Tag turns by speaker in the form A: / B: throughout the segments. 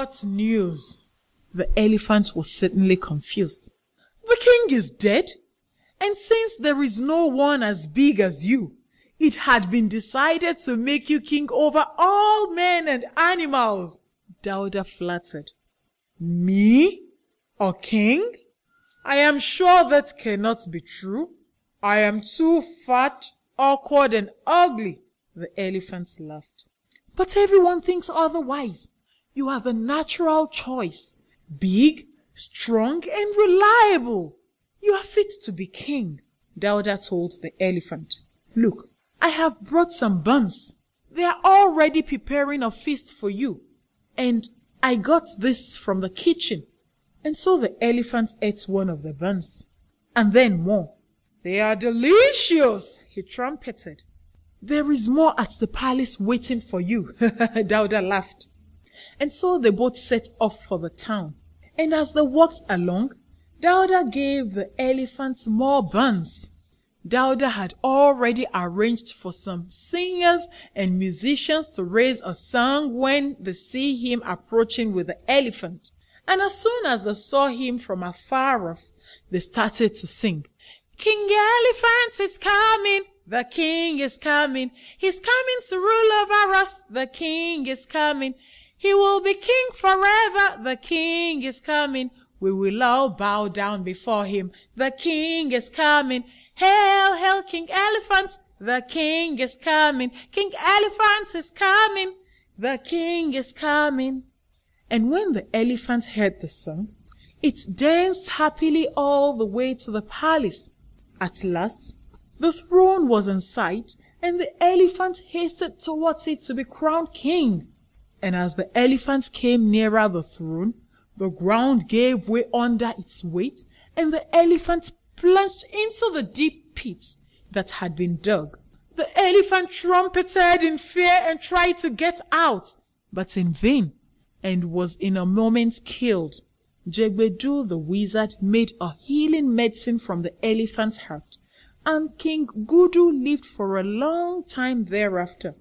A: What news? The elephant was certainly confused. The king is dead, and since there is no one as big as you, it had been decided to make you king over all men and animals. Dauda flattered. Me? A king? I am sure that cannot be true. I am too fat, awkward, and ugly. The elephant laughed. But everyone thinks otherwise. You have a natural choice. Big, strong, and reliable. You are fit to be king. Dauda told the elephant. Look, I have brought some buns. They are already preparing a feast for you. And I got this from the kitchen. And so the elephant ate one of the buns. And then more. They are delicious, he trumpeted. There is more at the palace waiting for you. Dauda laughed. And so they both set off for the town. And as they walked along, Dauda gave the elephant more buns. Dauda had already arranged for some singers and musicians to raise a song when they see him approaching with the elephant. And as soon as they saw him from afar off, they started to sing. King Elephant is coming, the king is coming, he's coming to rule over us, the king is coming. He will be king forever, the king is coming. We will all bow down before him, the king is coming. Hail, hail, King Elephant, the king is coming. King Elephant is coming, the king is coming. And when the elephant heard the song, it danced happily all the way to the palace. At last, the throne was in sight, and the elephant hastened towards it to be crowned king. And as the elephant came nearer the throne, the ground gave way under its weight, and the elephant plunged into the deep pit that had been dug. The elephant trumpeted in fear and tried to get out, but in vain, and was in a moment killed. Jegbedu the wizard made a healing medicine from the elephant's heart, and King Gudu lived for a long time thereafter.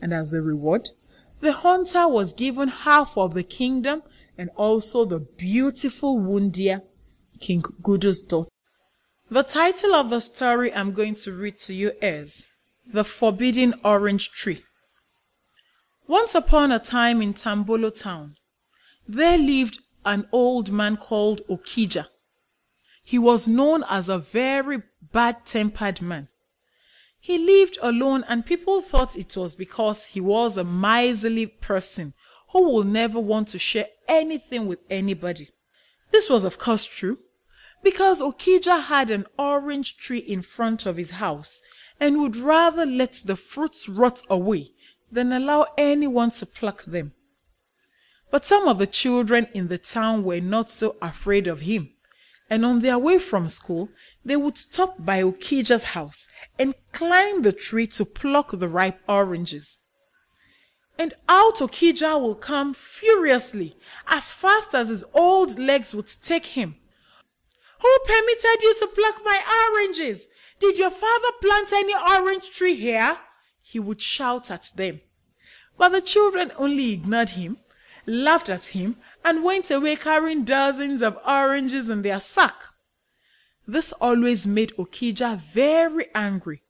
A: And as a reward, the hunter was given half of the kingdom and also the beautiful Wundia, King Gudu's daughter. The title of the story I'm going to read to you is The Forbidden Orange Tree. Once upon a time in Tambolo town, there lived an old man called Okija. He was known as a very bad tempered man. He lived alone and people thought it was because he was a miserly person who will never want to share anything with anybody. This was of course true because Okija had an orange tree in front of his house and would rather let the fruits rot away than allow anyone to pluck them. But some of the children in the town were not so afraid of him, and on their way from school, they would stop by Okija's house and climb the tree to pluck the ripe oranges. And out Okija will come furiously, as fast as his old legs would take him. Who permitted you to pluck my oranges? Did your father plant any orange tree here? He would shout at them. But the children only ignored him, laughed at him, and went away carrying dozens of oranges in their sack. This always made Okija very angry,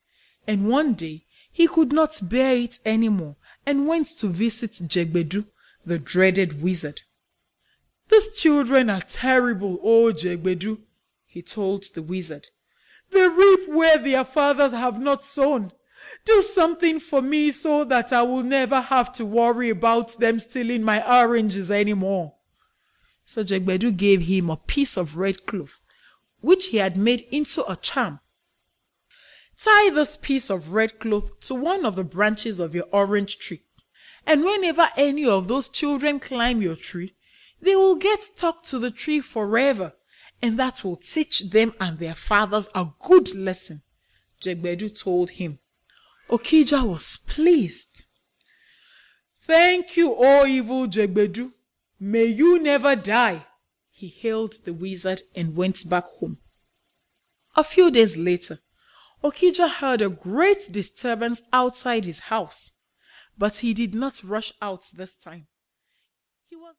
A: and one day he could not bear it anymore and went to visit Jegbedu, the dreaded wizard. These children are terrible, oh Jegbedu, he told the wizard. They reap where their fathers have not sown. Do something for me so that I will never have to worry about them stealing my oranges anymore. So Jegbedu gave him a piece of red cloth, which he had made into a charm. Tie this piece of red cloth to one of the branches of your orange tree, and whenever any of those children climb your tree, they will get stuck to the tree forever and that will teach them and their fathers a good lesson. Jegbedu told him. Okija was pleased. Thank you, O evil Jegbedu. May you never die. He hailed the wizard and went back home. A few days later, Okija heard a great disturbance outside his house, but he did not rush out this time. He was